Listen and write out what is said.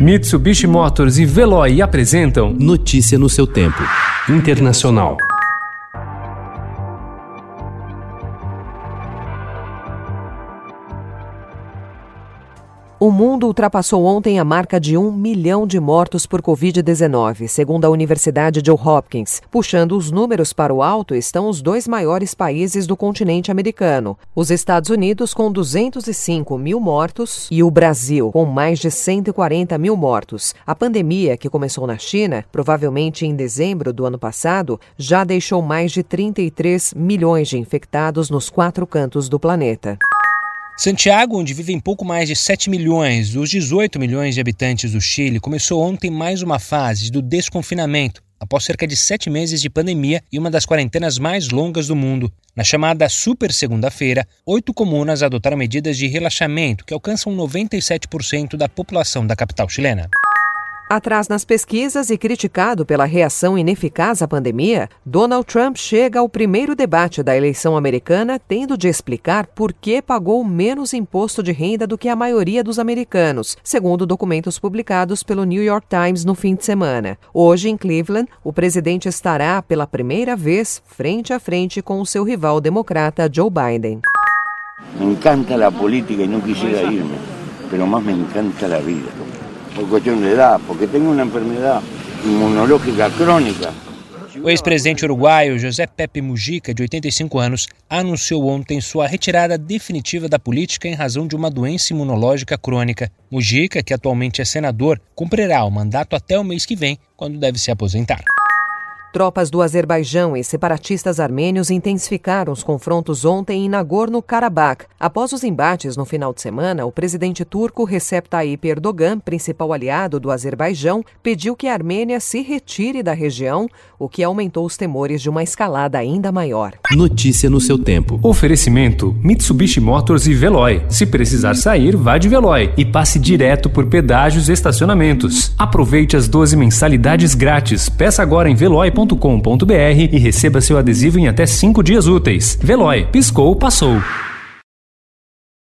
Mitsubishi Motors e Veloy apresentam Notícia no seu tempo. Internacional. O mundo ultrapassou ontem a marca de um milhão de mortos por Covid-19, segundo a Universidade Johns Hopkins. Puxando os números para o alto estão os dois maiores países do continente americano: os Estados Unidos, com 205 mil mortos, e o Brasil, com mais de 140 mil mortos. A pandemia, que começou na China, provavelmente em dezembro do ano passado, já deixou mais de 33 milhões de infectados nos quatro cantos do planeta. Santiago, onde vivem pouco mais de 7 milhões dos 18 milhões de habitantes do Chile, começou ontem mais uma fase do desconfinamento, após cerca de sete meses de pandemia e uma das quarentenas mais longas do mundo. Na chamada Super Segunda-feira, oito comunas adotaram medidas de relaxamento que alcançam 97% da população da capital chilena. Atrás nas pesquisas e criticado pela reação ineficaz à pandemia, Donald Trump chega ao primeiro debate da eleição americana tendo de explicar por que pagou menos imposto de renda do que a maioria dos americanos, segundo documentos publicados pelo New York Times no fim de semana. Hoje, em Cleveland, o presidente estará pela primeira vez frente a frente com o seu rival democrata Joe Biden. Me encanta a política e não quisiera irme, mas me encanta a vida por cuestión de edad, porque tengo una enfermedad inmunológica crónica. O ex-presidente uruguaio José Pepe Mujica, de 85 anos, anunciou ontem sua retirada definitiva da política em razão de uma doença imunológica crônica. Mujica, que atualmente é senador, cumprirá o mandato até o mês que vem, quando deve se aposentar. Tropas do Azerbaijão e separatistas armênios intensificaram os confrontos ontem em Nagorno-Karabakh. Após os embates no final de semana, o presidente turco Recep Tayyip Erdogan, principal aliado do Azerbaijão, pediu que a Armênia se retire da região, o que aumentou os temores de uma escalada ainda maior. Notícia no seu tempo. Oferecimento: Mitsubishi Motors e Veloy. Se precisar sair, vá de Veloy e passe direto por pedágios e estacionamentos. Aproveite as 12 mensalidades grátis. Peça agora em veloy.com veloy.com.br e receba seu adesivo em até 5 dias úteis. Veloy, piscou, passou.